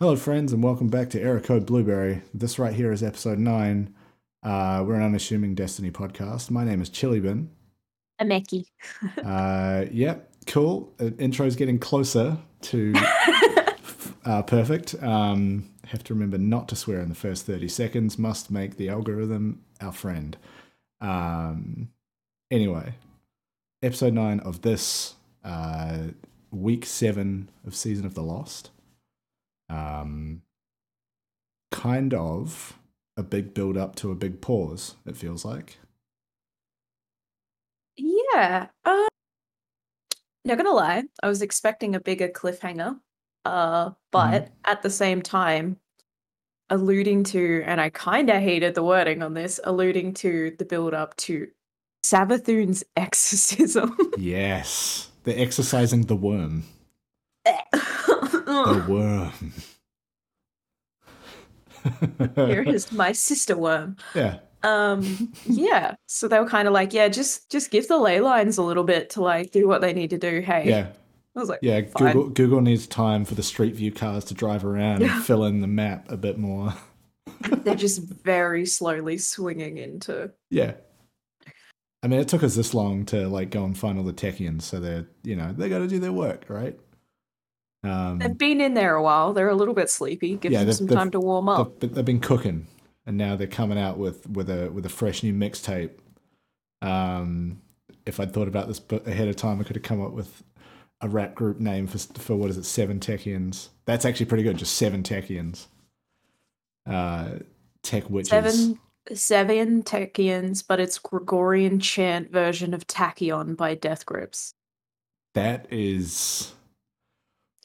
Hello, friends, and welcome back to Error Code Blueberry. This right here is episode nine. Uh, we're an unassuming Destiny podcast. My name is Chilibin. Ameki. Uh, yeah, cool. Uh, intro's getting closer to uh, perfect. Um, have to remember not to swear in the first 30 seconds. Must make the algorithm our friend. Um, anyway, episode nine of this uh, week seven of Season of the Lost. Um, kind of a big build up to a big pause, it feels like. Yeah. Uh, not gonna lie, I was expecting a bigger cliffhanger. Uh, but at the same time, alluding to, and I kind of hated the wording on this, alluding to the build up to Savathun's exorcism. Yes, they're exercising the worm. The worm. Here is my sister worm. Yeah, Um, yeah. So they were kind of like, yeah, just just give the ley lines a little bit to like do what they need to do. Hey, yeah, I was like, yeah. Fine. Google Google needs time for the Street View cars to drive around and fill in the map a bit more. they're just very slowly swinging into. Yeah. I mean, it took us this long to like go and find all the Techeuns, so they're you know they got to do their work, right? Um, They've been in there a while. They're a little bit sleepy. Give Yeah, them some time to warm they've, up. but they've been cooking, and now they're coming out with with a with a fresh new mixtape. Um, if I'd thought about this ahead of time, I could have come up with a rap group name for for what is it? Seven Techeuns. That's actually pretty good. Just seven Techeuns. Uh, tech witches. Seven seven Techeuns, but it's Gregorian chant version of Takyon by Death Grips. That is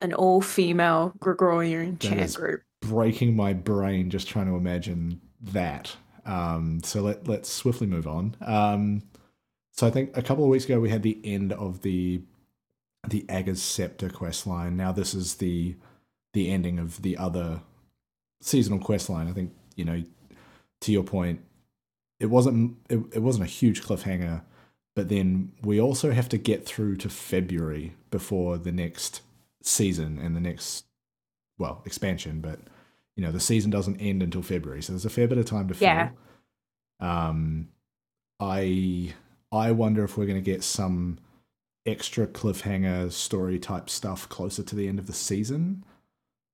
An all female Gregorian chant group. breaking my brain just trying to imagine that. Um, so let let's swiftly move on. Um, so I think a couple of weeks ago we had the end of the the Agers Scepter quest line. Now this is the the ending of the other seasonal quest line. I think you know to your point, it wasn't it, it wasn't a huge cliffhanger, but then we also have to get through to February before the next season and the next well expansion, but you know the season doesn't end until February, so there's a fair bit of time to fill. Yeah. Um, I I wonder if we're going to get some extra cliffhanger story type stuff closer to the end of the season,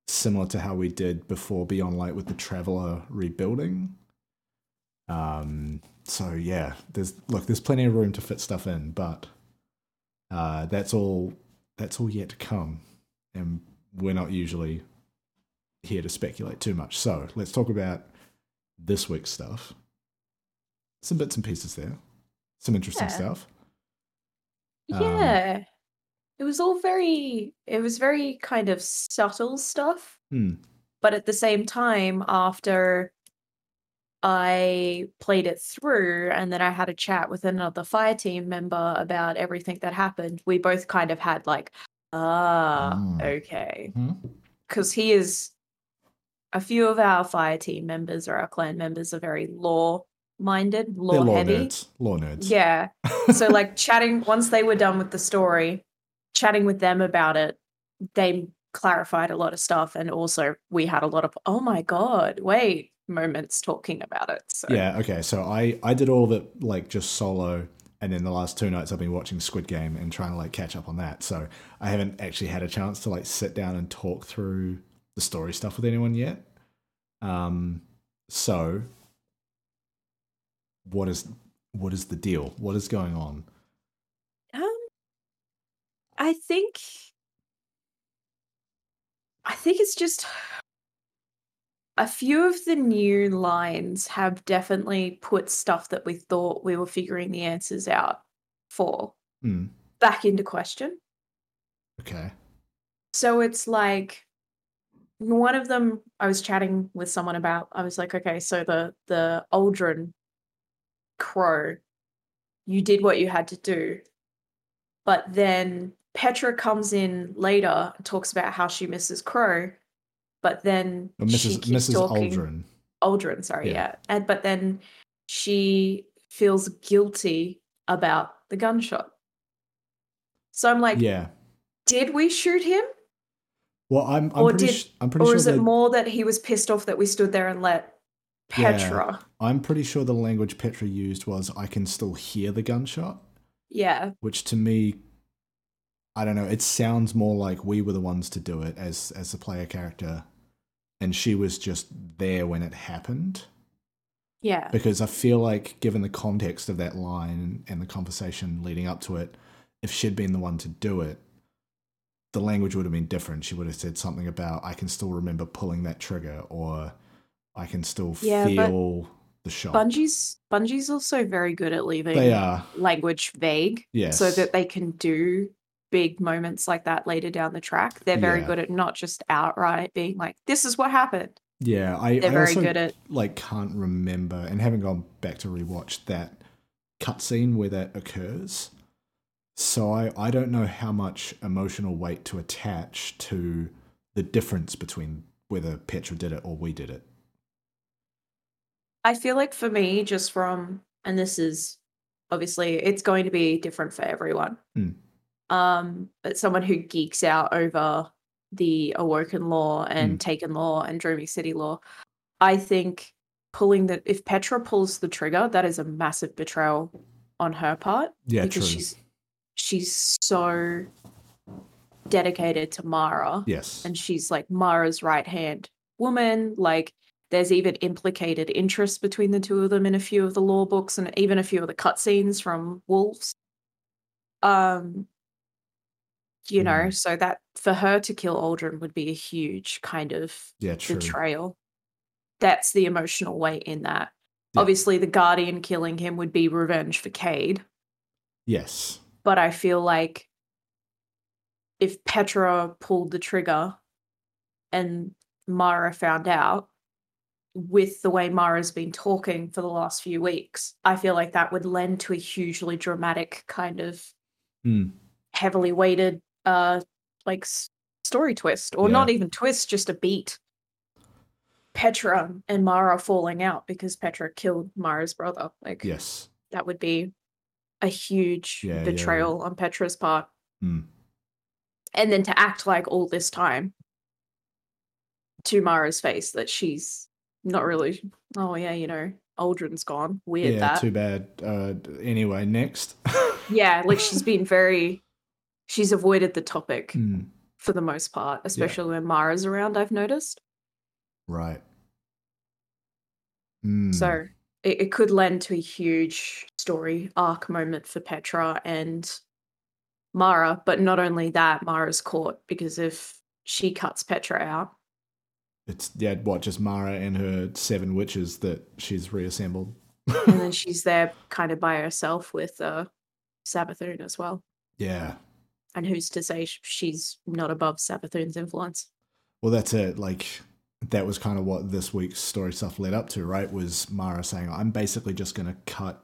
similar to how we did before Beyond Light with the Traveler rebuilding. Um, so yeah, there's look, there's plenty of room to fit stuff in, but uh, that's all that's all yet to come, and we're not usually here to speculate too much. So let's talk about this week's stuff. Some bits and pieces there, some interesting Yeah. stuff. Um, Yeah. it was all very it was very kind of subtle stuff. Hmm. But at the same time, after I played it through and then I had a chat with another fire team member about everything that happened, we both kind of had like, ah, Mm. okay. Because he is a few of our fire team members or our clan members are very law minded, law law heavy. nerds. Law nerds. Yeah. So like chatting once they were done with the story, chatting with them about it, they clarified a lot of stuff and also we had a lot of oh my god, wait moments talking about it. So Yeah, okay. So I I did all of it like just solo and then the last two nights I've been watching Squid Game and trying to like catch up on that. So I haven't actually had a chance to like sit down and talk through the story stuff with anyone yet. Um so what is what is the deal? What is going on? um I think I think it's just a few of the new lines have definitely put stuff that we thought we were figuring the answers out for Hmm. back into question. Okay. So it's like one of them I was chatting with someone about. I was like, okay, so the the Uldren crow, you did what you had to do. But then Petra comes in later and talks about how she misses Crow, but then Well, she Mrs. keeps Mrs. talking Uldren. Uldren, sorry, Yeah. yeah. And but then she feels guilty about the gunshot. So I'm like, Yeah. did we shoot him? Well, I'm I'm Or pretty did- I'm pretty or sure is it more that he was pissed off that we stood there and let Yeah. Petra? I'm pretty sure the language Petra used was I can still hear the gunshot, Yeah. which to me I don't know, it sounds more like we were the ones to do it as as the player character and she was just there when it happened Yeah. because I feel like given the context of that line and the conversation leading up to it, if she'd been the one to do it, the language would have been different. She would have said something about I can still remember pulling that trigger or I can still Yeah, feel the shot. Bungie's Bungie's also very good at leaving They are. language vague Yes. so that they can do big moments like that later down the track. They're very Yeah. good at not just outright being like, this is what happened. Yeah, I, They're I very good at like can't remember and haven't gone back to rewatch that cutscene where that occurs. So I, I don't know how much emotional weight to attach to the difference between whether Petra did it or we did it. I feel like for me, just from and this is obviously it's going to be different for everyone. Mm. Um, but someone who geeks out over the Awoken lore and Mm. Taken lore and Dreaming City lore, I think pulling that if Petra pulls the trigger, that is a massive betrayal on her part Yeah, because true. she's she's so dedicated to Mara yes. and she's like Mara's right hand woman. Like there's even implicated interest between the two of them in a few of the lore books and even a few of the cutscenes from Wolves. Um, you know, Mm. so that for her to kill Uldren would be a huge kind of yeah, betrayal. That's the emotional weight in that. Yeah. Obviously, the Guardian killing him would be revenge for Cayde Yes. but I feel like if Petra pulled the trigger and Mara found out with the way Mara's been talking for the last few weeks, I feel like that would lend to a hugely dramatic kind of Mm. heavily weighted uh like s- story twist or Yeah. not even twist just a beat Petra and Mara falling out because Petra killed Mara's brother like Yes. that would be a huge Yeah, yeah, yeah. betrayal on Petra's part. Mm. And then to act like all this time to Mara's face that she's not really, oh yeah, you know, Uldren's gone. Weird Yeah, that. too bad. Uh, anyway, next. Yeah, like she's been very, she's avoided the topic Mm, for the most part, especially when Mara's around, I've noticed. right. Mm, So it, it could lend to a huge story arc moment for Petra and Mara. But not only that, Mara's caught because if she cuts Petra out, it's yeah, what just Mara and her seven witches that she's reassembled. and then she's there kind of by herself with uh, Savathun as well. yeah. And who's to say she's not above Savathun's influence? Well, that's it. Like that was kind of what this week's story stuff led up to, right? Was Mara saying, "I'm basically just going to cut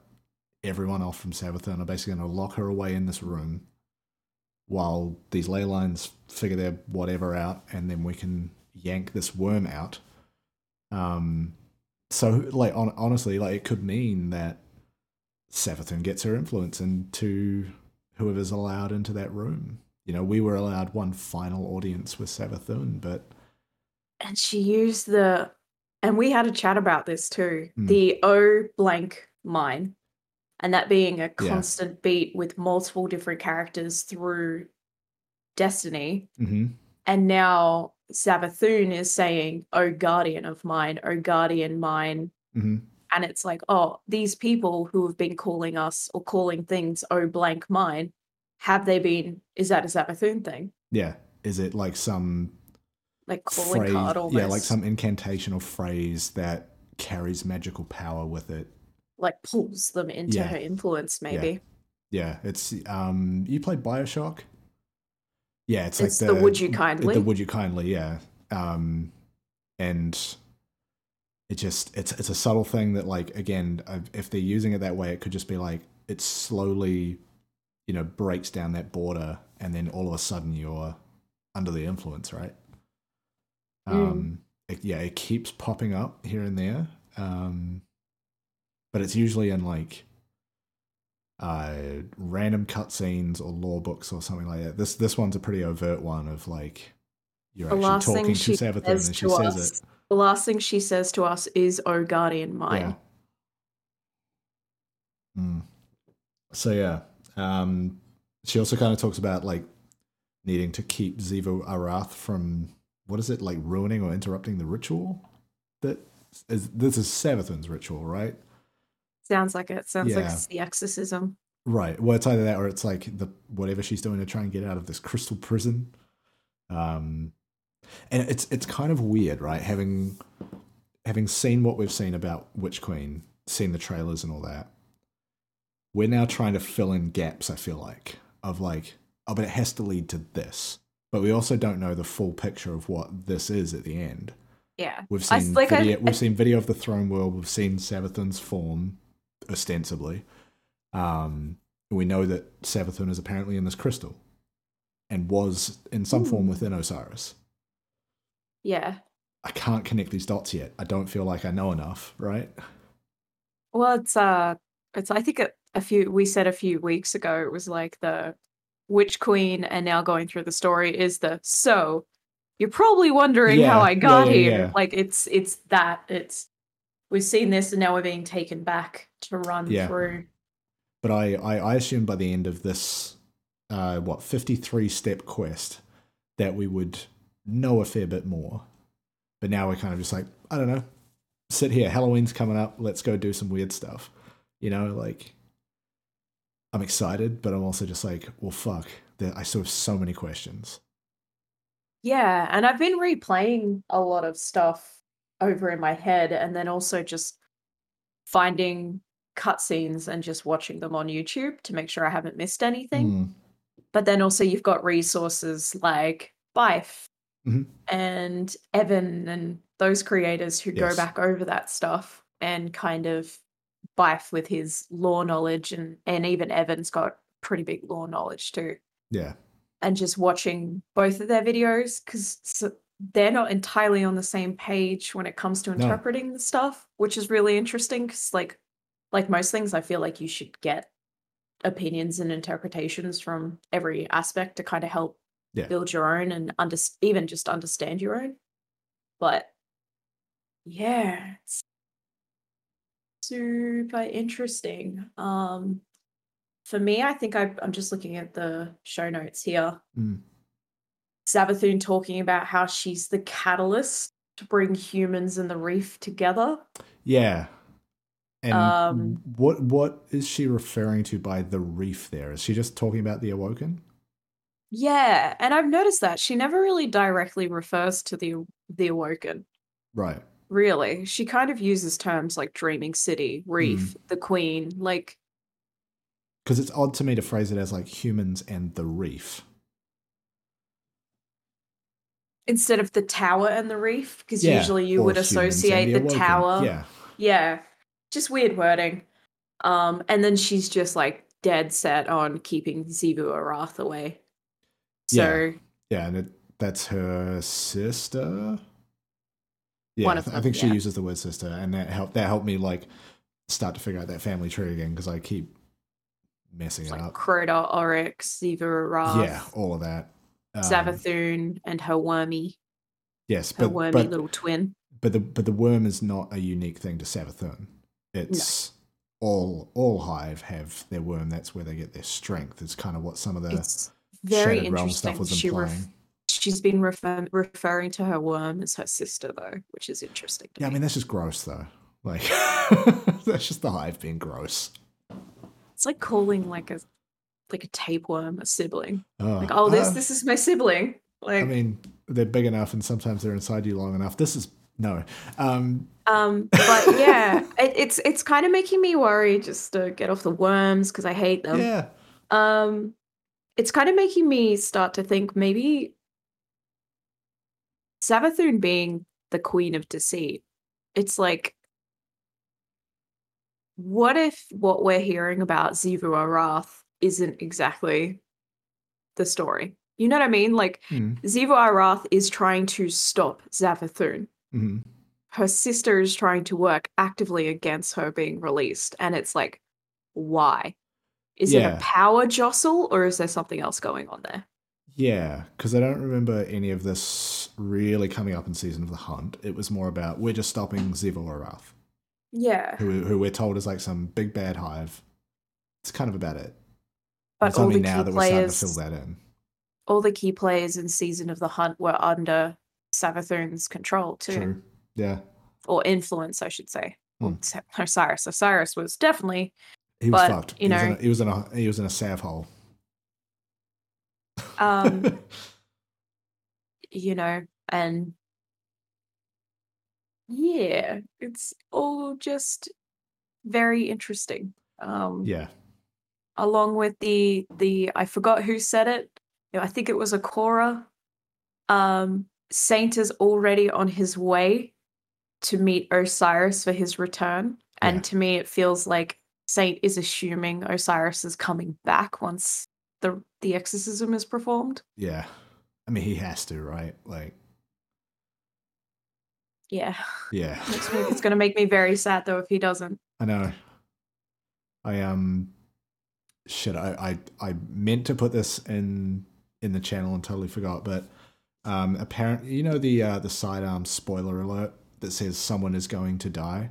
everyone off from Savathun. I'm basically going to lock her away in this room while these ley lines figure their whatever out, and then we can yank this worm out." Um, so like on, honestly, like it could mean that Savathun gets her influence into whoever's allowed into that room. You know, we were allowed one final audience with Savathun, but And she used the, and we had a chat about this too Mm. the O blank mine. And that being a Yeah. constant beat with multiple different characters through Destiny. hmm And now Savathun is saying, Oh, guardian of mine, oh, guardian mine. hmm and it's like oh these people who have been calling us or calling things oh blank mine have they been is that a Savathun thing yeah. Is it like some like calling phrase? card almost Yeah, like some incantation or phrase that carries magical power with it. like pulls them into Yeah. her influence maybe Yeah, it's um. You played Bioshock. Yeah, it's, it's like the, the, would you kindly The would you kindly? Yeah. Um, and it just it's it's a subtle thing that like again if they're using it that way it could just be like it slowly you know breaks down that border and then all of a sudden you're under the influence right Mm. um it, yeah it keeps popping up here and there um but it's usually in like uh random cutscenes or law books or something like that this this one's a pretty overt one of like you're The actually talking to says and she says us, it. The last thing she says to us is, "Oh, guardian mine." Yeah. Mm. So yeah, um, she also kind of talks about like needing to keep Xivu Arath from what is it like ruining or interrupting the ritual. That is this is Savathun's ritual, right? Sounds like it. Sounds like it's the exorcism. Right. Well, it's either that or it's like the whatever she's doing to try and get out of this crystal prison. Um, and it's it's kind of weird, right? Having having seen what we've seen about Witch Queen, seen the trailers and all that, we're now trying to fill in gaps. I feel like of like, oh, but it has to lead to this. But we also don't know the full picture of what this is at the end. Yeah. We've I- seen like, video. I- we've seen video of the throne world. We've seen Savathun's form, ostensibly. Um, we know that Savathun is apparently in this crystal, and was in some form Hmm. within Osiris. Yeah. I can't connect these dots yet. I don't feel like I know enough. Right? Well, it's uh, it's I think a, a few we said a few weeks ago it was like the witch queen, and now going through the story is the so. You're probably wondering how I got yeah, here. yeah. Like it's it's that it's we've seen this, and now we're being taken back to run Yeah. through. But I, I, I assumed by the end of this, uh, what fifty three step quest, that we would know a fair bit more. But now we're kind of just like, I don't know, sit here. Halloween's coming up. Let's go do some weird stuff. You know, like I'm excited, but I'm also just like, well, fuck. There, I still have so many questions. Yeah, and I've been replaying a lot of stuff over in my head and then also just finding cutscenes and just watching them on YouTube to make sure I haven't missed anything. Mm, But then also you've got resources like Byf Mhm. and Evan and those creators who go back over that stuff and kind of Byf with his lore knowledge and and even Evan's got pretty big lore knowledge too yeah, and just watching both of their videos because they're not entirely on the same page when it comes to No. interpreting the stuff, which is really interesting. Because like, like most things, I feel like you should get opinions and interpretations from every aspect to kind of help Yeah. build your own and under even just understand your own. But yeah, it's super interesting. Um, for me, I think I, I'm just looking at the show notes here. Mm. Savathun talking about how she's the catalyst to bring humans and the reef together. yeah. And Um, what what is she referring to by the reef? There is she just talking about the awoken? Yeah, and I've noticed that she never really directly refers to the the awoken. Right. Really, she kind of uses terms like dreaming city, reef, the queen, like because it's odd to me to phrase it as like humans and the reef. instead of the tower and the reef, because Yeah, usually you would associate the, Awoken. tower. Yeah, Yeah, just weird wording. Um, and then she's just like dead set on keeping Xivu Arath away. So yeah, and it, that's her sister. Yeah, One I, of th- I think she yeah. uses the word sister, and that helped. That helped me like start to figure out that family tree again because I keep messing it's it like up. Crota, Oryx, Xivu Arath, yeah, all of that. Um, Savathun, and her wormy, Yes, her but wormy but, little twin. but the but the worm is not a unique thing to Savathun. It's all all hive have their worm. That's where they get their strength. It's kind of what some of the It's very Shattered interesting. she ref- she's been refer- referring to her worm as her sister, though, which is interesting. Yeah, I mean that's just gross though. Like that's just the hive being gross. it's like calling like a like a tapeworm a sibling. Oh, Like, oh, this uh, this is my sibling. Like, I mean, they're big enough, and sometimes they're inside you long enough. This is no. Um, Um, but yeah, it, it's it's kind of making me worry just to get off the worms because I hate them. yeah, Um, it's kind of making me start to think maybe Savathun being the queen of deceit. It's like, what if what we're hearing about Xivu Arath isn't exactly the story? You know what I mean? Like, mm, Xivu Arath is trying to stop Savathun mhm. her sister is trying to work actively against her being released and it's like why is it a power jostle or is there something else going on there Yeah, because I don't remember any of this really coming up in Season of the Hunt. It was more about we're just stopping Xivu Arath, Yeah, who, who we're told is like some big bad hive. It's kind of about it. but it's all only the now key that we're starting to players, fill that in. all the key players in Season of the Hunt were under Savathun's control too, True. Yeah. or influence, I should say. Hmm. Sa- Osiris. Osiris was definitely He was But, fucked. you he, was in know- a, he was in a he was in a sav hole. um you know, and yeah, it's all just very interesting. Um, yeah. along with the the I forgot who said it. You know, I think it was Ikora. Um, Saint is already on his way to meet Osiris for his return, and Yeah. to me, it feels like Saint is assuming Osiris is coming back once the the exorcism is performed. Yeah. I mean, he has to, right? Like, Yeah, yeah. it's going to make me very sad though if he doesn't. I know. I um shit, I, I I meant to put this in in the channel and totally forgot, but um apparently you know the uh the sidearm spoiler alert that says someone is going to die?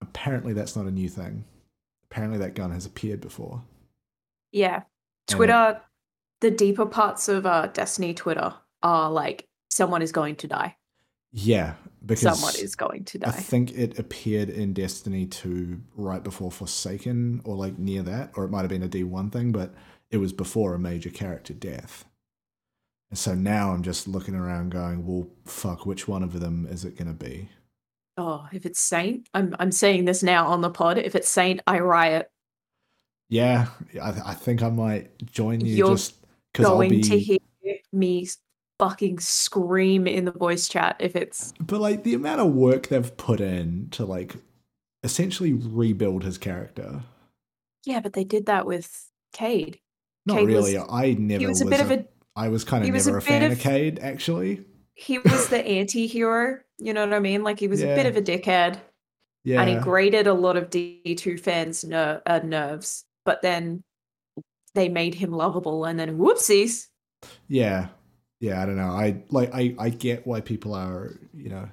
Apparently that's not a new thing. Apparently that gun has appeared before. Yeah, And it- Twitter, the deeper parts of uh, Destiny Twitter are like someone is going to die. Yeah, because Someone is going to die. I think it appeared in Destiny 2 right before Forsaken or like near that, or it might have been a D1 thing, but it was before a major character death. And so now I'm just looking around going, well, fuck, which one of them is it going to be? Oh, if it's Saint, I'm I'm saying this now on the pod. If it's Saint, I riot. Yeah, I, I think I might join you You're just because I'll Going be. to hear me fucking scream in the voice chat if it's But like the amount of work they've put in to like essentially rebuild his character. yeah, but they did that with Cayde. Not Cayde was- really. I never He was a was bit of a I was kind of was a never a bit fan of, of- Cayde, actually. He was the anti-hero. You know what I mean? Like he was a bit of a dickhead. Yeah. and he grated a lot of D2 fans' ner- uh, nerves. But then they made him lovable, and then whoopsies. Yeah. Yeah, I don't know. I like I I get why people are, you know,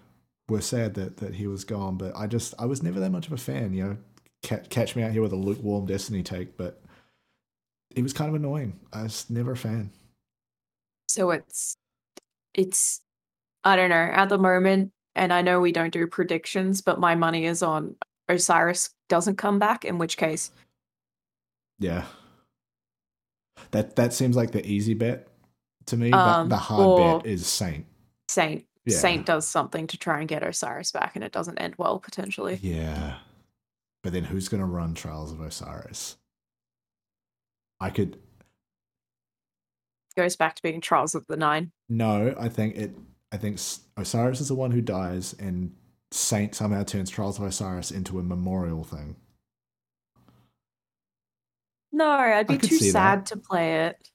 were sad that that he was gone, but I just I was never that much of a fan, you know. Catch, catch me out here with a lukewarm Destiny take, but it was kind of annoying. I was never a fan. So it's it's I don't know at the moment, and I know we don't do predictions, but my money is on Osiris doesn't come back. In which case, Yeah. That that seems like the easy bet to me, but Um, the hard or- bet is Saint. Saint Yeah. Saint does something to try and get Osiris back, and it doesn't end well potentially. Yeah. But then who's going to run Trials of Osiris? I could Goes back to being Trials of the Nine. No, I think it. I think Osiris is the one who dies, and Saint somehow turns Trials of Osiris into a memorial thing. No, I'd be too see that. sad to play it.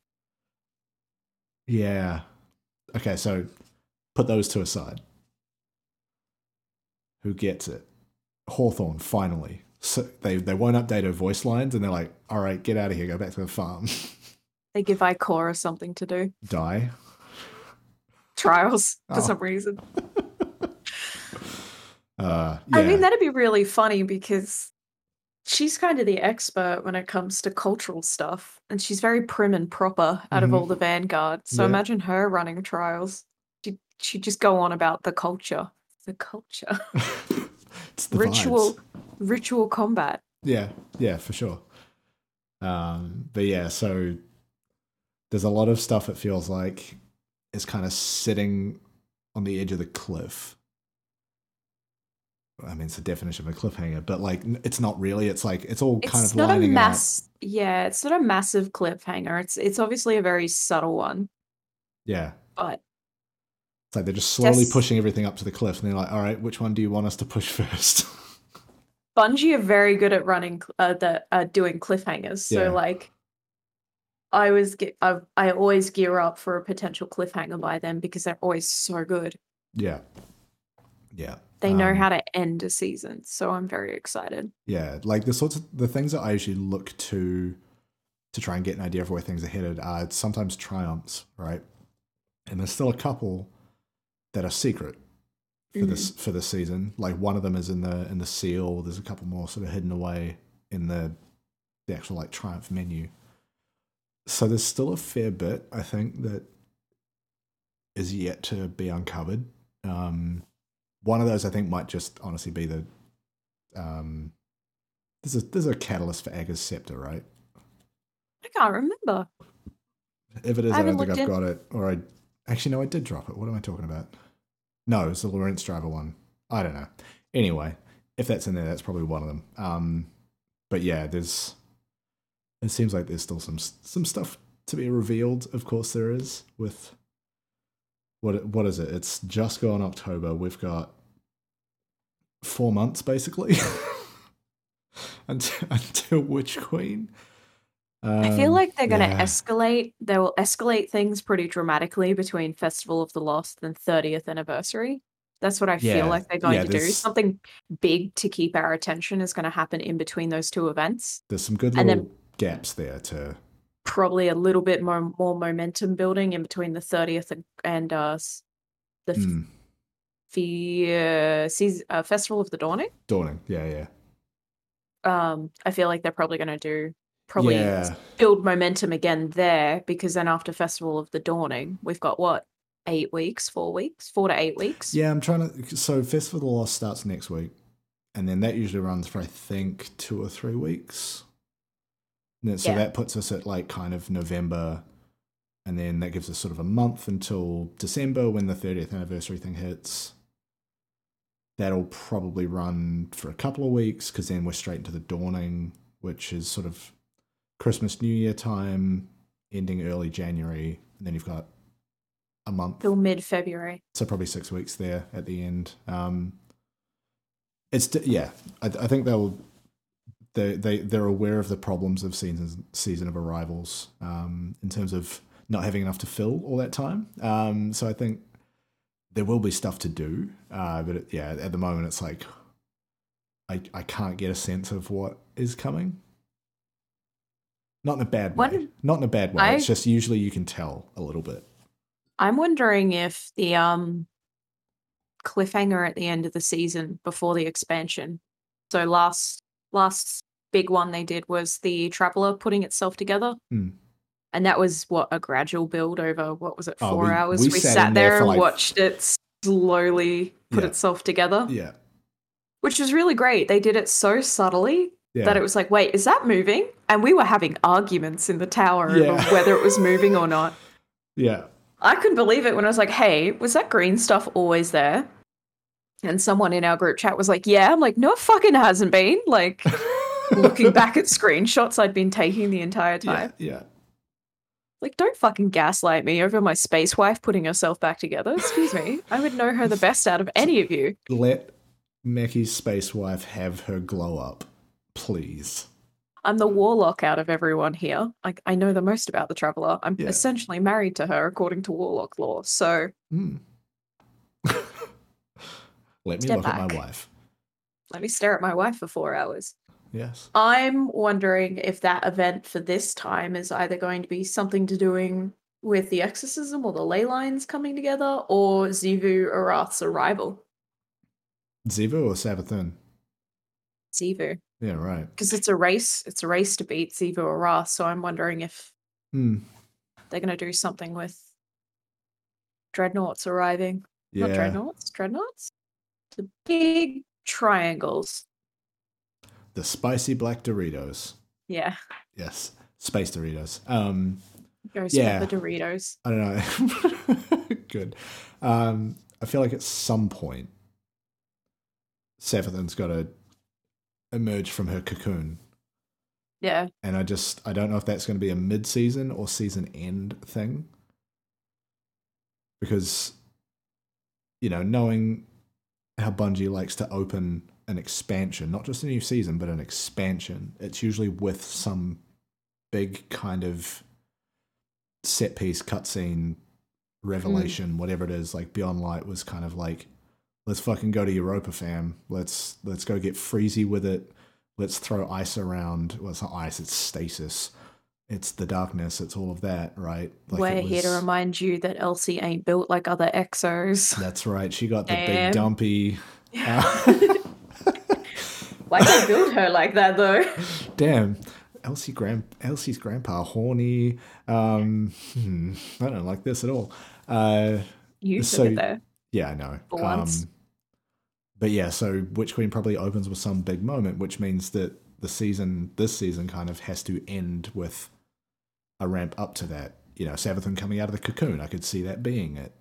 Yeah. Okay, so put those two aside. Who gets it? Hawthorne, finally. So they they won't update her voice lines, and they're like, "All right, get out of here. Go back to the farm. They give Ikora something to do. Die." Trials for Oh. some reason. Uh, yeah. I mean, that'd be really funny because she's kind of the expert when it comes to cultural stuff, and she's very prim and proper out of Mhm. all the Vanguard. So Yeah. imagine her running trials. She she'd just go on about the culture, the culture, the ritual, vibes. ritual combat. Yeah, yeah, for sure. Um, but yeah, so there's a lot of stuff it feels like is kind of sitting on the edge of the cliff. I mean, it's the definition of a cliffhanger, but like it's not really. It's like it's all kind It's of not a mass. Yeah, it's not a massive cliffhanger. It's it's obviously a very subtle one. Yeah, but it's like they're just slowly Just- pushing everything up to the cliff, and they're like, "All right, which one do you want us to push first? Bungie are very good at running uh, the uh, doing cliffhangers. So Yeah. like, I always get I I always gear up for a potential cliffhanger by them because they're always so good. yeah, yeah. They know Um, how to end a season, so I'm very excited. yeah like the sorts of the things that i usually look to to try and get an idea of where things are headed are sometimes triumphs, right? And there's still a couple that are secret for this for this season. Like one of them is in the in the seal. There's a couple more sort of hidden away in the the actual like triumph menu. So there's still a fair bit, I think, that is yet to be uncovered. Um, one of those I think might just honestly be the um, there's a there's a catalyst for Agers scepter, right? I can't remember. If it is, I I, don't think I've looked got it. Or I actually no, I did drop it. What am I talking about? No, it's the Lorentz driver one. I don't know. Anyway, if that's in there, that's probably one of them. Um, but yeah, there's. It seems like there's still some some stuff to be revealed. Of course, there is with. What what is it? It's just gone October. We've got four months basically until, until Witch Queen. I feel Um, like they're going to yeah. escalate. They will escalate things pretty dramatically between Festival of the Lost and 30th anniversary. That's what I Yeah, feel like they're going yeah, to do. Something big to keep our attention is going to happen in between those two events. There's some good And little then- gaps there to Probably a little bit more more momentum building in between the 30th and, and uh, the mm, fe- uh, seas- uh, Festival of the Dawning. dawning. Yeah, yeah. Um, I feel like they're probably going to do probably yeah. build momentum again there because then after Festival of the Dawning, we've got what eight weeks, four weeks, four to eight weeks. Yeah, I'm trying to. So, Festival of the Lost starts next week, and then that usually runs for I think two or three weeks. So Yeah. that puts us at like kind of November, and then that gives us sort of a month until December when the 30th anniversary thing hits. That'll probably run for a couple of weeks because then we're straight into the dawning, which is sort of Christmas, New Year time, ending early January, and then you've got a month Till mid February. so probably six weeks there at the end. Um, it's yeah, I, I think they'll they they they're aware of the problems of season season of arrivals um, in terms of not having enough to fill all that time. Um, so I think there will be stuff to do, uh, but it, yeah, at the moment it's like I I can't get a sense of what is coming. Not in a bad way. What- Not in a bad way. I- It's just usually you can tell a little bit. I'm wondering if the um cliffhanger at the end of the season before the expansion. So last last big one they did was the traveler putting itself together. Hmm. And that was what a gradual build over what was it, Oh, four we- hours? we We, sat sat, there there and like- watched it slowly put Yeah. itself together. Yeah. Which was really great. They did it so subtly Yeah. that it was like, wait, is that moving? And we were having arguments in the tower Yeah. over whether it was moving or not. yeah. I couldn't believe it when I was like, hey, was that green stuff always there? And someone in our group chat was like, yeah. I'm like, no, it fucking hasn't been. Like, looking back at screenshots I'd been taking the entire time. Yeah, yeah. Like, don't fucking gaslight me over my space wife putting herself back together. Excuse me. I would know her the best out of any of you. Let Mackie's space wife have her glow up, please. I'm the warlock out of everyone here. Like, I know the most about the traveler. I'm Yeah. essentially married to her according to warlock law. So, Hmm. Let me Step look at my wife. let me stare at my wife for four hours. Yes. I'm wondering if that event for this time is either going to be something to doing with the exorcism or the ley lines coming together or Xivu Arath's arrival. Xivu or Savathun? Xivu. Yeah, right. Because it's a race. It's a race to beat Xivu Arath. So I'm wondering if Hmm. they're going to do something with dreadnoughts arriving. Not Yeah. dreadnoughts. Dreadnoughts? The big triangles. The spicy black Doritos. Yeah. Yes. Space Doritos. Um, Goes Yeah. with the Doritos. I don't know. Good. Um, I feel like at some point, Savathun's got to emerge from her cocoon. Yeah. and I just I don't know if that's going to be a mid-season or season end thing because you know knowing how Bungie likes to open an expansion, not just a new season but an expansion, it's usually with some big kind of set piece cutscene revelation, hmm. whatever it is. Like Beyond Light was kind of like, let's fucking go to Europa, fam. Let's let's go get freezy with it let's throw ice around. Well, it's not ice; it's stasis it's the darkness, it's all of that, right? Like We're it here to remind you that Elsie ain't built like other exos. That's right. She got the Damn. big dumpy. uh, Why they build her like that though? Damn. Elsie grand Elsie's grandpa horny. Um, hmm, I don't like this at all. Uh, You So- it there. yeah, I know. For once. Um, but yeah, so Witch Queen probably opens with some big moment, which means that the season, this season, kind of has to end with a ramp up to that. You know, Savathun coming out of the cocoon, I could see that being it.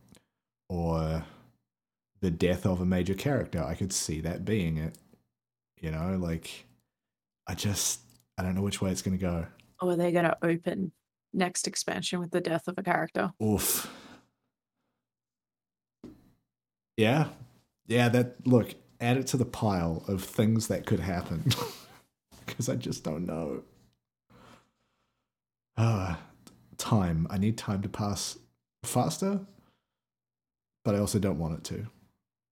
Or the death of a major character, I could see that being it. You know, like, I just, I don't know which way it's going to go. Or are they gonna open next expansion with the death of a character? Oof. Yeah. Yeah, that look, add it to the pile of things that could happen. Because I just don't know. Ah, time. I need time to pass faster, but I also don't want it to.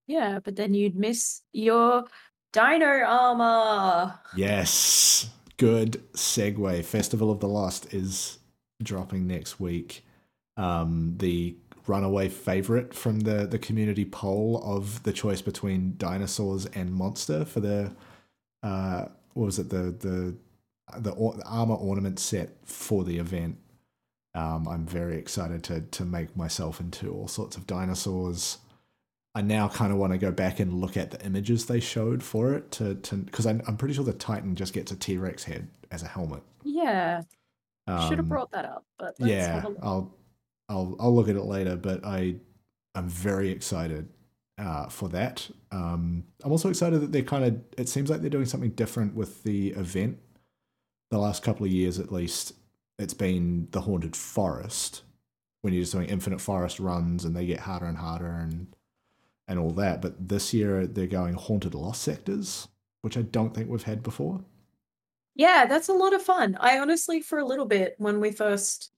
Yeah, but then you'd miss your dino armor. Yes. Good segue. Festival of the Lost is dropping next week. Um, the runaway favorite from the, the community poll of the choice between dinosaurs and monster for the uh, what was it the the the or- armor ornament set for the event. Um, I'm very excited to to make myself into all sorts of dinosaurs. I now kind of want to go back and look at the images they showed for it to to because I'm, I'm pretty sure the Titan just gets a T Rex head as a helmet. Yeah, should have Um, brought that up, but yeah, have a look. I'll I'll I'll look at it later, but I I'm very excited uh, for that. Um, I'm also excited that they're kind of. It seems like they're doing something different with the event. The last couple of years, at least, it's been the haunted forest when you're just doing infinite forest runs, and they get harder and harder, and and all that. But this year, they're going haunted lost sectors, which I don't think we've had before. Yeah, that's a lot of fun. I honestly, for a little bit, when we first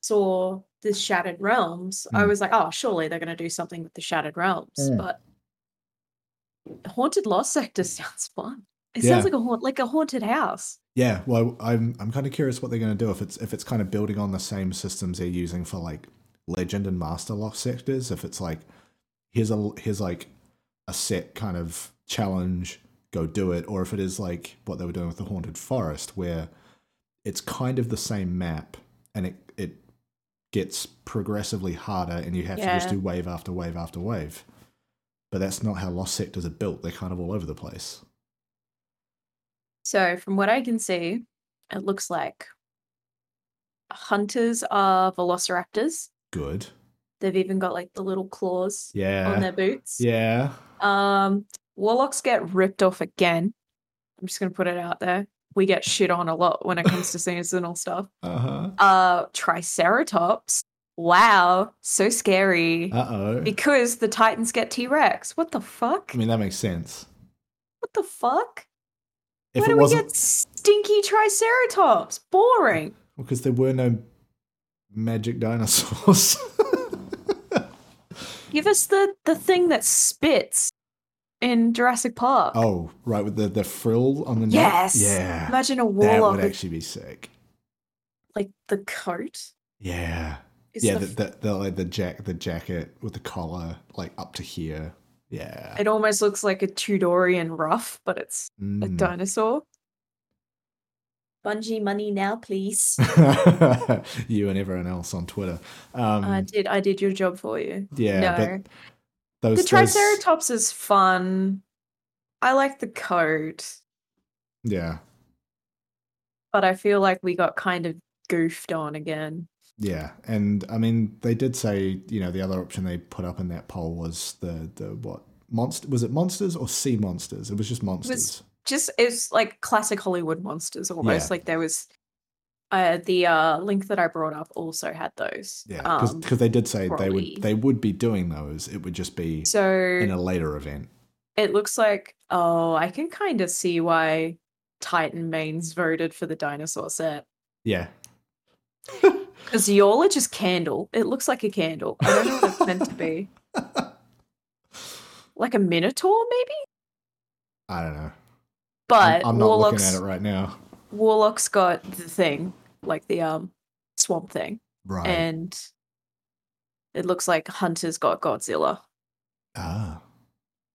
saw the Shattered Realms, I Mm. was like, oh, surely they're going to do something with the Shattered Realms. Mm. But Haunted Lost Sector sounds fun. It Yeah. sounds like a haunt, like a haunted house. Yeah, well, I'm I'm kind of curious what they're going to do if it's if it's kind of building on the same systems they're using for like Legend and Master Lost sectors. If it's like here's a here's like a set kind of challenge, go do it, or if it is like what they were doing with the Haunted Forest, where it's kind of the same map and it it gets progressively harder, and you have to just do wave after wave after wave. But that's not how Lost sectors are built. They're kind of all over the place. So, from what I can see, it looks like hunters are velociraptors. Good. They've even got like the little claws Yeah. on their boots. Yeah. Um, warlocks get ripped off again. I'm just gonna put it out there. We get shit on a lot when it comes to seasonal stuff. Uh huh. Uh, Triceratops. Wow, so scary. Uh oh. because the Titans get T Rex. What the fuck? I mean, that makes sense. What the fuck? If Why it do we get stinky Triceratops? Boring. because there were no magic dinosaurs. Give us the the thing that spits in Jurassic Park. oh, right, with the, the frill on the neck. yes. Yeah. Imagine a that warlock would with actually be sick. like the coat. Yeah. Is yeah, the the, the, the, like the jack the jacket with the collar like up to here. Yeah. It almost looks like a Tudorian ruff, but it's a Mm. dinosaur. Bungie money now, please. you and everyone else on Twitter. Um, I did. I did your job for you. yeah, no, but those, the those- Triceratops is fun. I like the coat, yeah, but I feel like we got kind of goofed on again. Yeah, and I mean, they did say you know the other option they put up in that poll was the the what monster was it monsters or sea monsters? It was just monsters. Just it's like classic Hollywood monsters almost. Yeah. Like there was uh the uh link that I brought up also had those. yeah, because Um, they did say they would they would be doing those. It would just be so in a later event. it looks like oh, I can kind of see why Titan mains voted for the dinosaur set. Yeah, Are just candle. It looks like a candle. I don't know what it's meant to be. Like a minotaur, maybe? I don't know. But I'm, I'm not looking at it right now. Warlock's got the thing. like the um swamp thing, Right. and it looks like Hunter's got Godzilla. ah.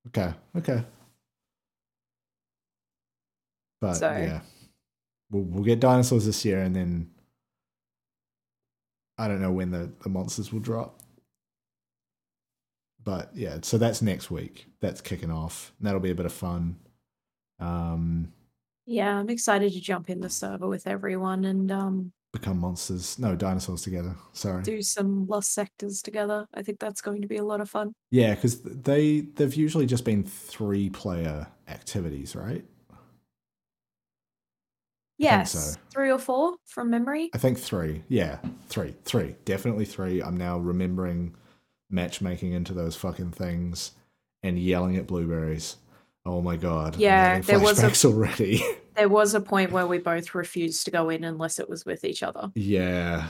Okay. Okay. But So- yeah, we'll we'll get dinosaurs this year, and then I don't know when the the monsters will drop. But yeah, so that's next week. That's kicking off. That'll be a bit of fun. Um, Yeah, I'm excited to jump in the server with everyone and um become monsters. No, dinosaurs together. Sorry. do some lost sectors together. I think that's going to be a lot of fun. Yeah, because they they've usually just been three player activities, right? Yes, so. three or four from memory. I think three. Yeah, three, three, definitely three. I'm now remembering matchmaking into those fucking things and yelling at blueberries. Oh my god! Yeah, there was a- already. There was a point where we both refused to go in unless it was with each other. yeah,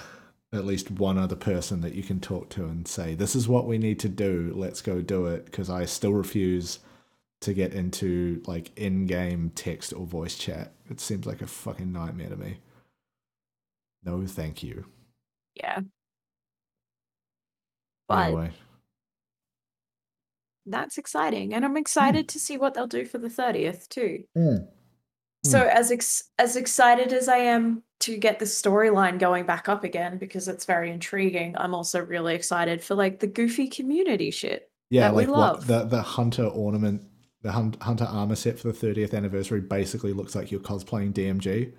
at least one other person that you can talk to and say, "This is what we need to do. Let's go do it." Because I still refuse to get into like in-game text or voice chat. It seems like a fucking nightmare to me. No, thank you. Yeah. But anyway, that's exciting. And. I'm excited to see what they'll do for the 30th too. Hmm. So as ex- as excited as I am to get the storyline going back up again because it's very intriguing, I'm also really excited for like the goofy community shit. yeah, that we like what love. the the hunter ornament, the hunter armor set for the 30th anniversary basically looks like you're cosplaying DMG.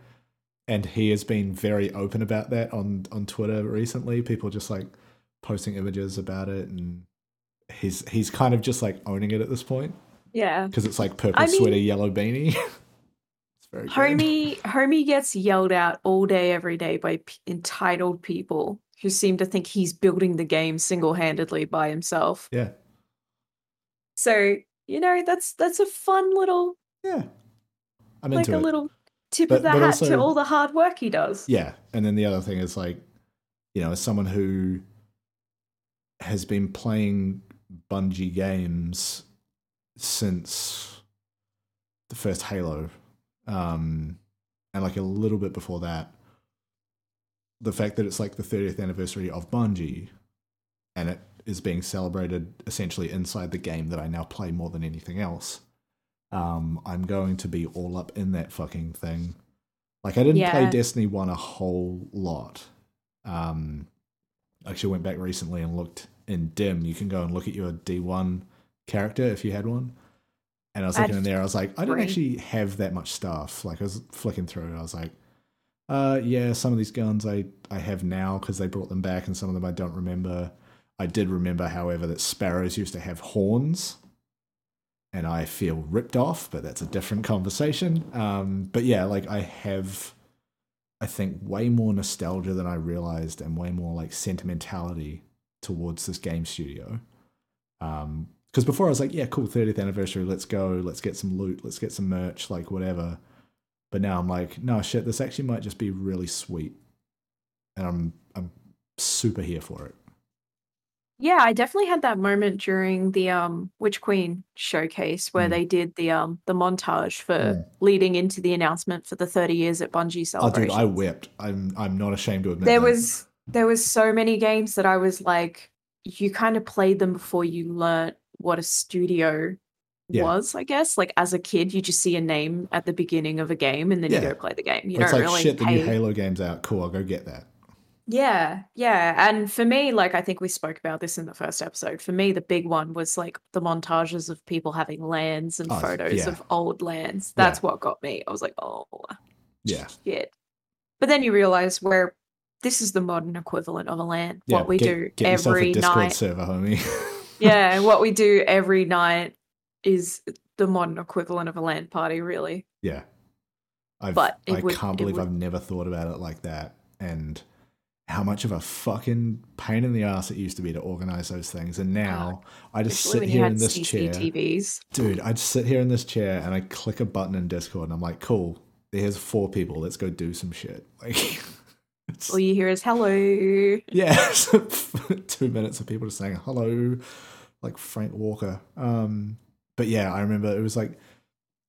And he has been very open about that on on Twitter recently. People just like posting images about it, and he's he's kind of just like owning it at this point Yeah. because it's like purple I mean- sweater, yellow beanie. it's very good. Homie, homie gets yelled out all day, every day by p- entitled people who seem to think he's building the game single-handedly by himself. Yeah, So you know, that's that's a fun little, yeah. I'm like into a it. little tip But- of the hat also- to all the hard work he does. Yeah, and then the other thing is like, you know, as someone who has been playing Bungie games since the first Halo, um, and like a little bit before that, the fact that it's like the 30th anniversary of Bungie, and it is being celebrated essentially inside the game that I now play more than anything else. Um, I'm going to be all up in that fucking thing. Like I didn't play Destiny One a whole lot. Um, I actually went back recently and looked in DIM. You can go and look at your D1 character if you had one. And I was I looking had in there. I was like, I don't actually have that much stuff. Like I was flicking through. I was like, uh, yeah, some of these guns I I have now because they brought them back, and some of them I don't remember. I did remember, however, that sparrows used to have horns, and I feel ripped off, but that's a different conversation. Um, but yeah, like I have, I think, way more nostalgia than I realized, and way more like sentimentality towards this game studio. Um, because before I was like, yeah, cool, 30th anniversary, let's go, let's get some loot, let's get some merch, like whatever. But now I'm like, no shit, this actually might just be really sweet, and I'm I'm super here for it. Yeah, I definitely had that moment during the um Witch Queen showcase where Mm. they did the um the montage for Mm. leading into the announcement for the 30 years at Bungie Oh, dude, I wept. I'm I'm not ashamed to admit there that. was there was so many games that I was like, you kind of played them before you learnt what a studio Yeah. was, I guess. Like as a kid, you just see a name at the beginning of a game and then Yeah. you go play the game. You it's don't like really shit. The pay. new Halo game's out. Cool, I'll go get that. Yeah, yeah. And for me, like I think we spoke about this in the first episode. For me, the big one was like the montages of people having LANs and Oh, photos yeah. of old LANs. That's what got me. I was like, oh Yeah, shit. But then you realize where this is the modern equivalent of a LAN. yeah. what we get, do get yourself a every Discord night. server, homie. yeah, what we do every night is the modern equivalent of a LAN party, really. yeah. I've, But it I would- can't it believe would- I've never thought about it like that, and how much of a fucking pain in the ass it used to be to organize those things. And now I just Especially sit here in this chair. Dude, I'd sit here in this chair and I click a button in Discord and I'm like, cool, there's four people. Let's go do some shit. Like, All you hear is hello. yeah, two minutes of people just saying hello, like Frank Walker. Um, but yeah, I remember it was like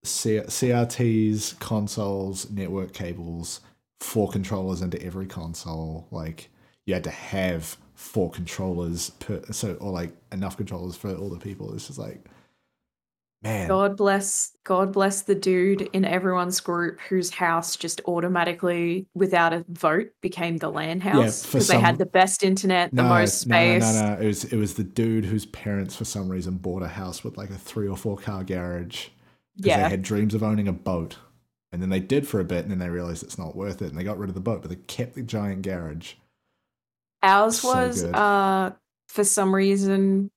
C- CRTs, consoles, network cables, four controllers into every console. Like you had to have four controllers per so or like enough controllers for all the people. It's just like man. God bless God bless the dude in everyone's group whose house just automatically, without a vote, became the LAN house because they had the best internet, the no, most no, no, space. no, no. It was it was the dude whose parents for some reason bought a house with like a three or four car garage. Because Yeah. they had dreams of owning a boat. And then they did for a bit and then they realized it's not worth it and they got rid of the boat, but they kept the giant garage. Ours So was good. uh for some reason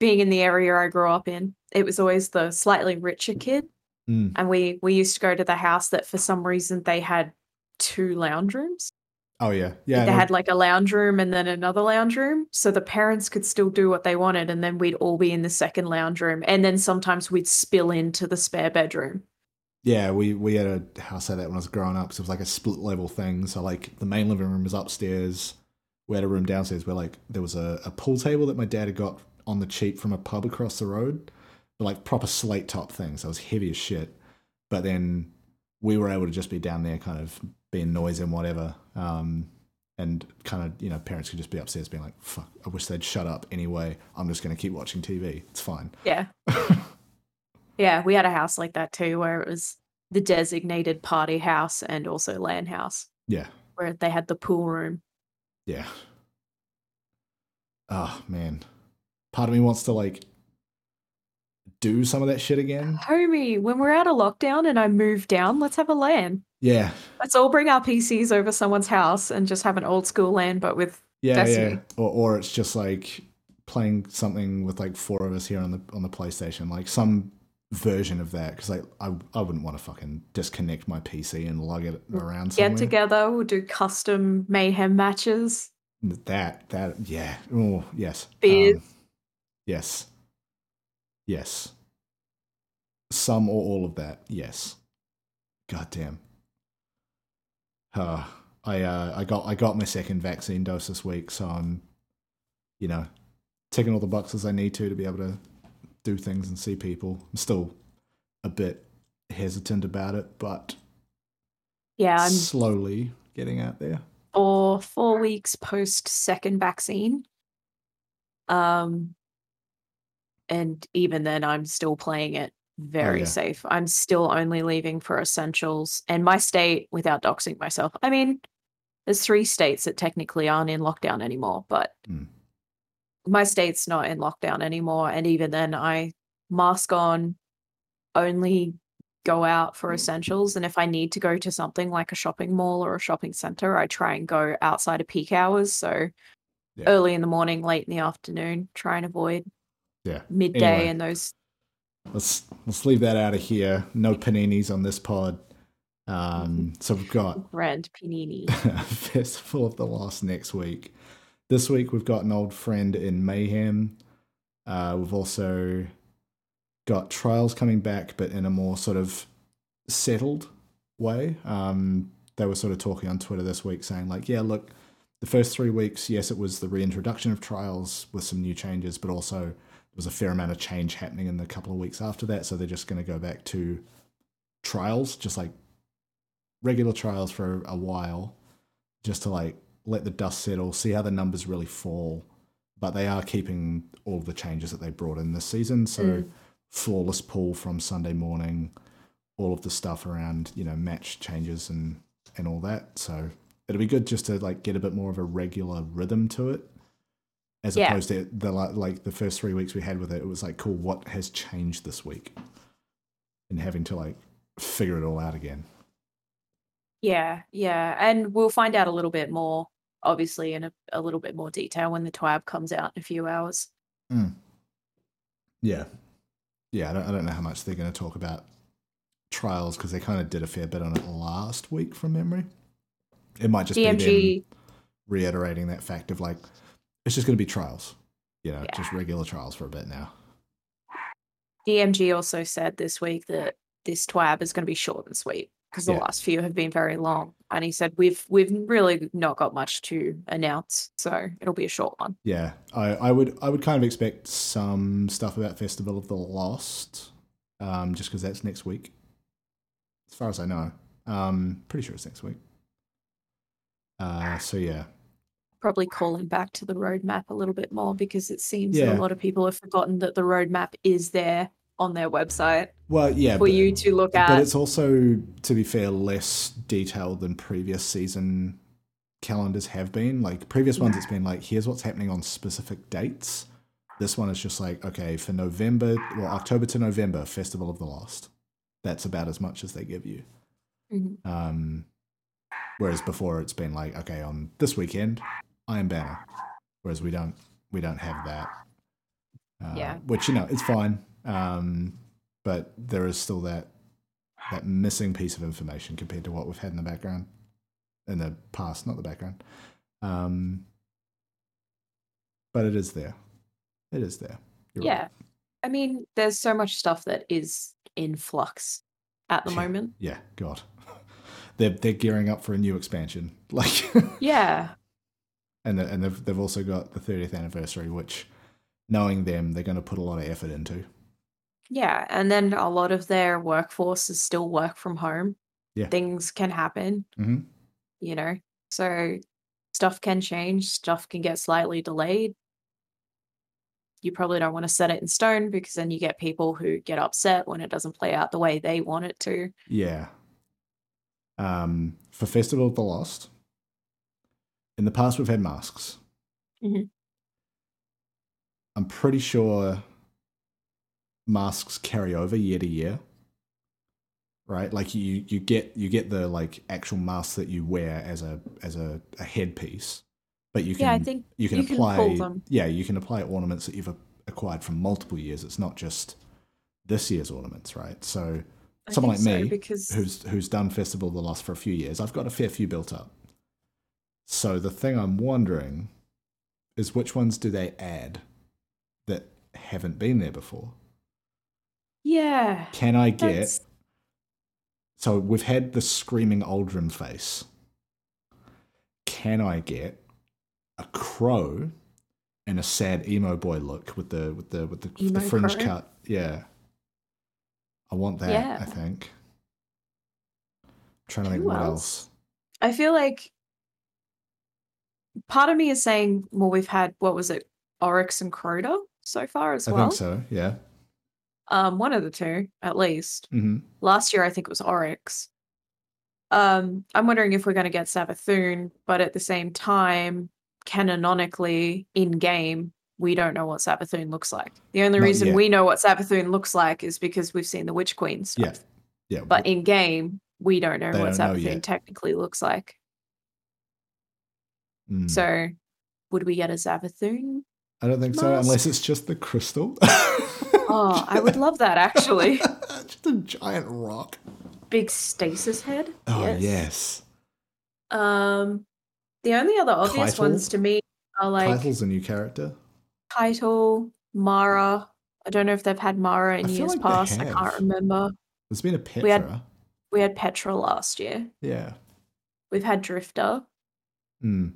being in the area I grew up in, it was always the slightly richer kid. Mm. And we we used to go to the house that for some reason they had two lounge rooms. Oh yeah. Yeah. they no, had like a lounge room and then another lounge room. So the parents could still do what they wanted and then we'd all be in the second lounge room. And then sometimes we'd spill into the spare bedroom. Yeah, we we had a house like that when I was growing up. 'cause it was like a split level thing. So like the main living room was upstairs. We had a room downstairs where like there was a, a pool table that my dad had got on the cheap from a pub across the road, but like proper slate top thing. So it was heavy as shit. But then we were able to just be down there, kind of being noisy and whatever. Um, and kind of you know parents could just be upstairs being like, "Fuck, I wish they'd shut up." Anyway, I'm just going to keep watching TV. It's fine. Yeah. yeah, we had a house like that too, where it was the designated party house and also LAN house, Yeah. where they had the pool room. Yeah. Oh man. Part of me wants to like do some of that shit again. Homie, when we're out of lockdown and I move down, let's have a LAN. Yeah. Let's all bring our PCs over someone's house and just have an old school LAN, but with Yeah, Destiny. yeah. Or or it's just like playing something with like four of us here on the on the PlayStation, like some version of that because like I I wouldn't want to fucking disconnect my PC and lug it around somewhere. get together, we'll do custom mayhem matches. That that yeah. Oh, yes. Beers. Um, yes. Yes. Some or all of that. Yes. God damn. Uh, I uh, I got I got my second vaccine dose this week, so I'm, you know, ticking all the boxes I need to to be able to do things and see people. I'm still a bit hesitant about it, but Yeah, I'm slowly getting out there. Or four weeks post second vaccine. Um, and even then, I'm still playing it very yeah. safe. I'm still only leaving for essentials, and my state, without doxing myself, I mean, there's three states that technically aren't in lockdown anymore, but Mm. my state's not in lockdown anymore. And even then, I mask on, only go out for essentials. And if I need to go to something like a shopping mall or a shopping center, I try and go outside of peak hours. So Yeah. early in the morning, late in the afternoon, try and avoid Yeah. midday Anyway. and those. Let's let's leave that out of here. No paninis on this pod. Um, so we've got Grand panini. Festival of the Lost next week. This week we've got an old friend in Mayhem. Uh, we've also got Trials coming back, but in a more sort of settled way. Um, they were sort of talking on Twitter this week saying, like, yeah, look, the first three weeks, yes, it was the reintroduction of Trials with some new changes, but also was a fair amount of change happening in the couple of weeks after that. So they're just going to go back to Trials, just like regular Trials for a while, just to like let the dust settle, see how the numbers really fall. But they are keeping all of the changes that they brought in this season. So Mm. flawless pull from Sunday morning, all of the stuff around, you know, match changes and and all that. So it'll be good just to like get a bit more of a regular rhythm to it. As Yeah. opposed to the like, the first three weeks we had with it, it was like, cool, what has changed this week? And having to like figure it all out again. Yeah, yeah. And we'll find out a little bit more, obviously, in a, a little bit more detail when the TWAB comes out in a few hours. Mm. Yeah. Yeah, I don't, I don't know how much they're going to talk about trials because they kind of did a fair bit on it last week from memory. It might just be them reiterating that fact of like, it's just going to be trials. You know, just regular trials for a bit now. DMG also said this week that this TWAB is going to be short and sweet because the Yeah. last few have been very long. And he said we've we've really not got much to announce, so it'll be a short one. Yeah, I, I would I would kind of expect some stuff about Festival of the Lost, um, just because that's next week. As far as I know, Um, pretty sure it's next week. Uh, so yeah, Probably calling back to the roadmap a little bit more because it seems that Yeah. a lot of people have forgotten that the roadmap is there on their website well, yeah, for but, you to look at. but it's also, to be fair, less detailed than previous season calendars have been. Like previous ones, it's been like, here's what's happening on specific dates. This one is just like, okay, for November, well, October to November, Festival of the Lost. That's about as much as they give you. Mhm. Um, whereas before it's been like, okay, on this weekend, Iron Banner. Whereas we don't, we don't have that. Uh, Yeah. Which you know, it's fine. Um, but there is still that that missing piece of information compared to what we've had in the background, in the past, not the background. Um, but it is there. It is there. You're right. yeah. I mean, there's so much stuff that is in flux at the Yeah. moment. Yeah. God. They're they're gearing up for a new expansion. Like. Yeah. And the, and they've they've also got the 30th anniversary, which, knowing them, they're going to put a lot of effort into. Yeah. And then a lot of their workforce is still work from home. Yeah. Things can happen, hmm you know? So stuff can change, stuff can get slightly delayed. You probably don't want to set it in stone because then you get people who get upset when it doesn't play out the way they want it to. Yeah. Um, for Festival of the Lost, in the past we've had masks. Mhm. I'm pretty sure masks carry over year to year. Right, like you, you get you get the like actual mask that you wear as a as a, a headpiece, but you can Yeah, I think you can you apply them. yeah you can apply ornaments that you've acquired from multiple years. It's not just this year's ornaments, right? So I someone like so, me because who's who's done Festival of the Lost for a few years, I've got a fair few built up. So the thing I'm wondering is which ones do they add that haven't been there before? yeah, Can I get that's so we've had the screaming Uldren face. Can I get a crow and a sad emo boy look with the with the with the, the fringe crow? cut? Yeah. I want that, Yeah. I think. trying to think Who what else? else. I feel like part of me is saying, well, we've had what was it, Oryx and Crota so far as I well. I think so, yeah. Um, one of the two, at least. hmm Last year, I think it was Oryx. Um, I'm wondering if we're going to get Savathun, but at the same time, canonically in game, we don't know what Savathun looks like. The only Not reason yet. we know what Savathun looks like is because we've seen the Witch Queen stuff. Yeah. Yeah. But in game, we don't know They what don't Savathun technically looks like. Mm. So, would we get a Savathun? I don't think so, unless it's just the crystal. Oh, I would love that actually. just a giant rock. Big stasis head. Oh yes. Um, the only other obvious Title? ones to me are like Title's a new character. Title, Mara. I don't know if they've had Mara in I years like past. I can't remember. There's been a Petra. We had- We had Petra last year. Yeah. We've had Drifter. Mm.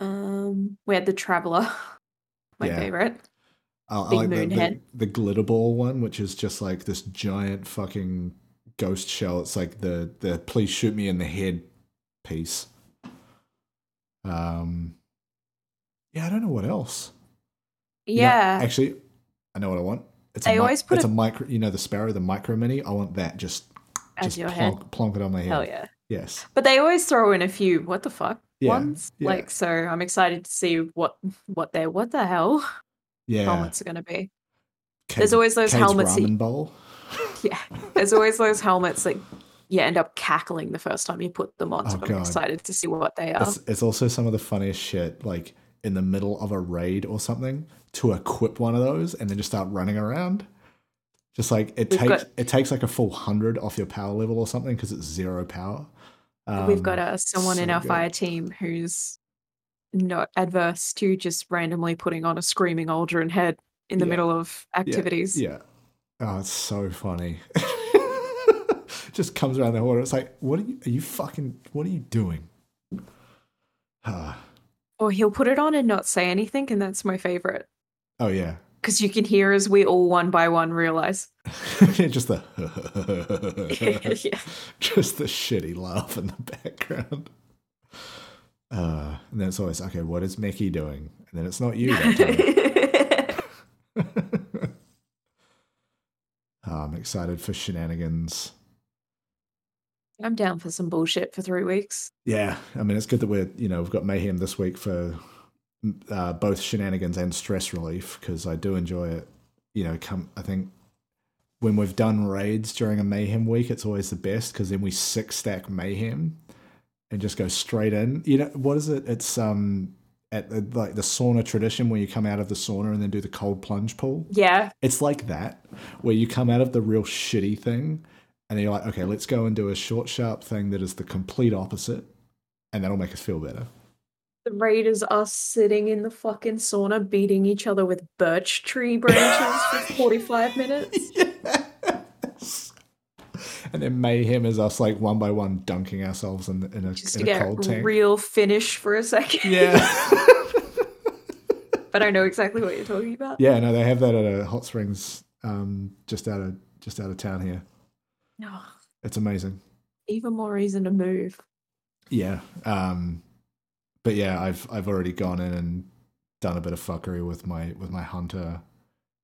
Um, we had the Traveler. My Yeah. favorite. I, I like the, the, head. the glitter ball one, which is just like this giant fucking ghost shell. It's like the the please shoot me in the head piece. Um. Yeah, I don't know what else. You know, Yeah. actually, I know what I want. It's They a, mi- always put it's a- a micro. You know the sparrow, the micro mini. I want that. Just as just your head. plonk, plonk it on my head. Hell yeah. Yes. But they always throw in a few what the fuck Yeah, ones. yeah. Like so I'm excited to see what what their what the hell Yeah. helmets are gonna be. There's always those helmets that- ramen bowl. Yeah. There's always those helmets that you end up cackling the first time you put them on. So Oh, I'm God. excited to see what they are. It's, it's also some of the funniest shit, like in the middle of a raid or something, to equip one of those and then just start running around. Just like it We've takes got- it takes like a full hundred off your power level or something because it's zero power. We've got Um, uh, someone in our good. fire team who's not adverse to just randomly putting on a screaming Uldren head in the Yeah. middle of activities. Yeah. Oh, it's so funny. just comes around the corner. It's like, what are you? Are you fucking? What are you doing? Or he'll put it on and not say anything, and that's my favorite. oh yeah. Because you can hear as we all one by one realize. just the yeah. just the shitty laugh in the background. Uh, and then it's always okay. What is Mickey doing? And then it's not you that time. Oh, I'm excited for shenanigans. I'm down for some bullshit for three weeks. Yeah, I mean it's good that we're you know we've got mayhem this week for uh, both shenanigans and stress relief because I do enjoy it. You know, come I think when we've done raids during a mayhem week, it's always the best because then we six stack mayhem and just go straight in. You know what is it? It's um at the, like the sauna tradition where you come out of the sauna and then do the cold plunge pool. Yeah. It's like that where you come out of the real shitty thing and then you're like, okay, let's go and do a short, sharp thing that is the complete opposite, and that'll make us feel better. The raiders are sitting in the fucking sauna beating each other with birch tree branches for 45 minutes. Yes. And then mayhem is us like one by one dunking ourselves in, in a, Just in a get cold tank. real finish for a second. yeah. but I know exactly what you're talking about. yeah, no, they have that at a hot springs um, just out of just out of town here. Oh, It's amazing. even more reason to move. Yeah. Um, but yeah, I've I've already gone in and done a bit of fuckery with my with my hunter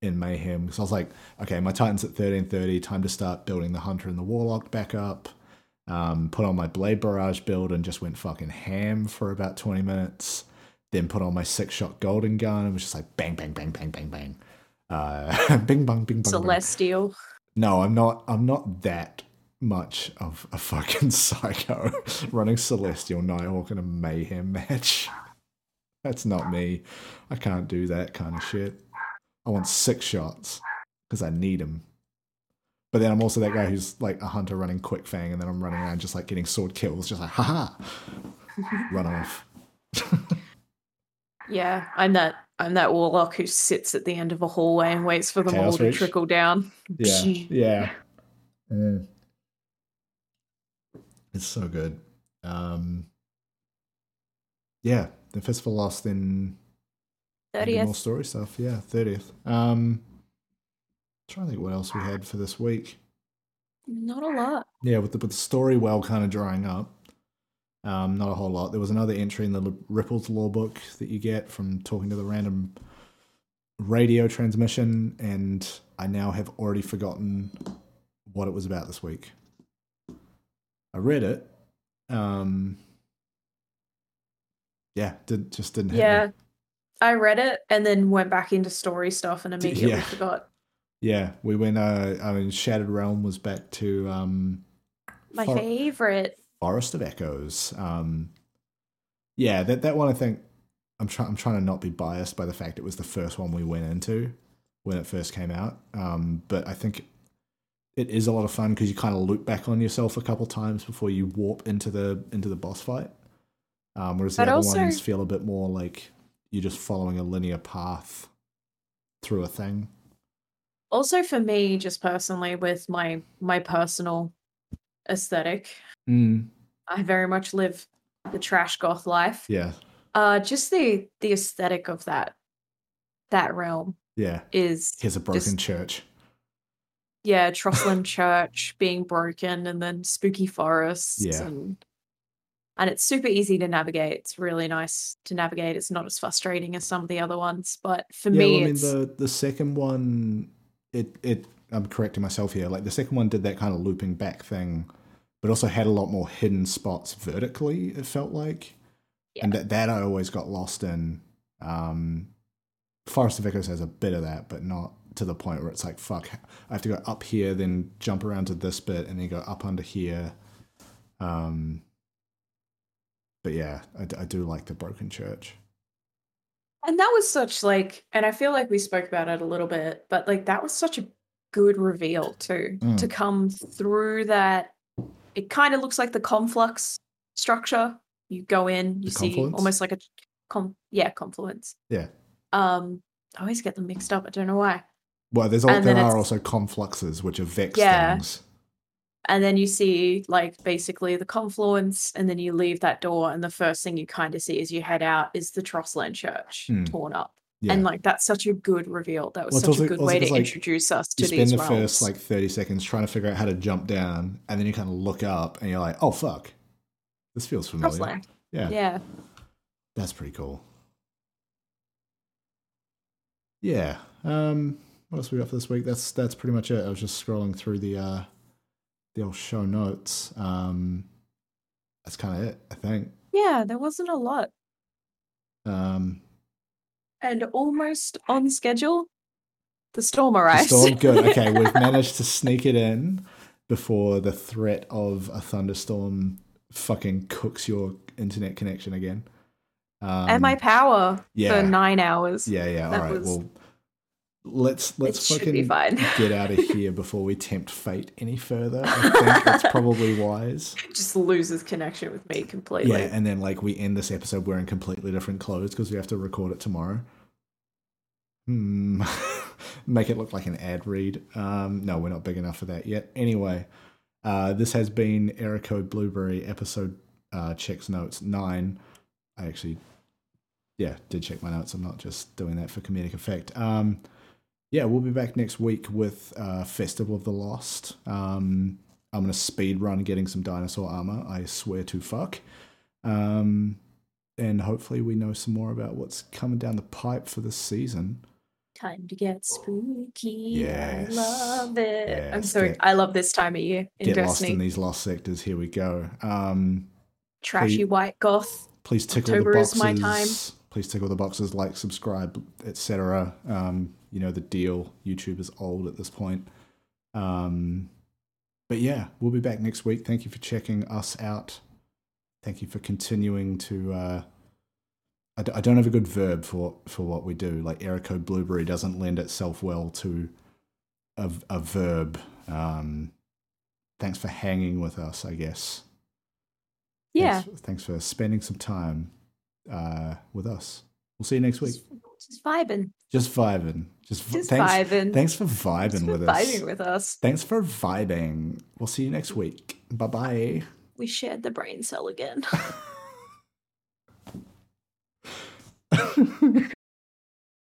in mayhem. So I was like, okay, my Titan's at thirteen thirty. Time to start building the hunter and the warlock back up. Um, put on my blade barrage build and just went fucking ham for about twenty minutes. Then put on my six shot golden gun and was just like bang bang bang bang bang bang. Uh, bing bang bing bang. bang. Celestial. No, I'm not. I'm not that much of a fucking psycho running Celestial Nighthawk in a mayhem match. That's not me. I can't do that kind of shit. I want six shots because I need them. But then I'm also that guy who's like a hunter running Quickfang, and then I'm running around just like getting sword kills, just like haha, run off. Yeah, I'm that I'm that warlock who sits at the end of a hallway and waits for them Chaos all to trickle down. Yeah, yeah. Mm. It's so good. Um, yeah, the Fistful Lost in maybe more story stuff. Yeah, thirtieth. Um, trying to think what else we had for this week. Not a lot. Yeah, with the with the story well kind of drying up. Um, not a whole lot. There was another entry in the Ripples lore book that you get from talking to the random radio transmission, and I now have already forgotten what it was about this week. I read it. Um, yeah, did just didn't hit me. I read it and then went back into story stuff and immediately yeah. forgot. Yeah, we went. Uh, I mean, Shattered Realm was back to um, My For- favorite. Forest of Echoes. Um, yeah, that that one I think I'm trying. I'm trying to not be biased by the fact it was the first one we went into when it first came out. Um, but I think it is a lot of fun because you kind of loop back on yourself a couple times before you warp into the into the boss fight. Um, whereas the But other also- ones feel a bit more like you're just following a linear path through a thing. Also for me, just personally, with my my personal aesthetic, Mm, I very much live the trash goth life. yeah, Uh just the the aesthetic of that that realm yeah. is Here's a broken Just- church. yeah, Trostland Church being broken and then spooky forests Yeah. and and it's super easy to navigate. It's really nice to navigate. It's not as frustrating as some of the other ones, but for yeah, me well, I mean the the second one, it it I'm correcting myself here. Like the second one did that kind of looping back thing, but also had a lot more hidden spots vertically. It felt like, and that that I always got lost in. Um, Forest of Echoes has a bit of that, but not to the point where it's like fuck. I have to go up here, then jump around to this bit, and then go up under here. Um, but yeah, I do like the broken church. And that was such like, and I feel like we spoke about it a little bit, but like that was such a good reveal too Mm. to come through that. It kind of looks like the conflux structure. You go in, you The see confluence? almost like a com, yeah, confluence. Yeah. Um, I always get them mixed up. I don't know why. Well, there's all, there are also confluxes, which are vex Yeah. things. And then you see like basically the confluence, and then you leave that door, and the first thing you kind of see as you head out is the Trostland Church Hmm. torn up. Yeah. And like that's such a good reveal. That was Well, such also- a good way to like, introduce us to you spend these the realms. first like 30 seconds trying to figure out how to jump down, and then you kind of look up and you're like, oh, fuck. This feels familiar. Crossland. Yeah. Yeah. That's pretty cool. Yeah. Um, what else we got for this week? That's that's pretty much it. I was just scrolling through the uh the old show notes. Um that's kind of it, I think. Yeah, there wasn't a lot. Um And almost on schedule. The storm the arrives. storm good. Okay, we've managed to sneak it in before the threat of a thunderstorm fucking cooks your internet connection again. Um, and my power yeah. for nine hours. Yeah, yeah. All That right. was- Well, let's let's it should be fucking get out of here before we tempt fate any further. I think that's probably wise. Just loses connection with me completely. Yeah, and then like we end this episode wearing completely different clothes because we have to record it tomorrow. Hmm. Make it look like an ad read. Um, no, we're not big enough for that yet. Anyway, uh, this has been Code Blueberry episode uh, checks notes nine. I actually, yeah, did check my notes. I'm not just doing that for comedic effect. Um, yeah, we'll be back next week with uh, Festival of the Lost. Um, I'm gonna speed run getting some dinosaur armor. I swear to fuck. Um, and hopefully we know some more about what's coming down the pipe for this season. Time to get spooky. Yes. I love it. I'm sorry. get- I love this time of year in Get lost in these lost sectors. Here we go. Um, Trashy please- white goth. please tickle October the is boxes. my time. Please tickle the boxes, like, subscribe, etc. Um, you know the deal. YouTube is old at this point. Um, but yeah, we'll be back next week. Thank you for checking us out. Thank you for continuing to. Uh, I, d- I don't have a good verb for for what we do. Like code blueberry doesn't lend itself well to a, a verb. Um, thanks for hanging with us. I guess. Yeah. Thanks, thanks for spending some time uh, with us. We'll see you next week. Just vibing. Just vibing. Just, Just thanks. vibing. Thanks for Just vibing for with us. vibing with us. Thanks for vibing. We'll see you next week. Bye bye. We shared the brain cell again.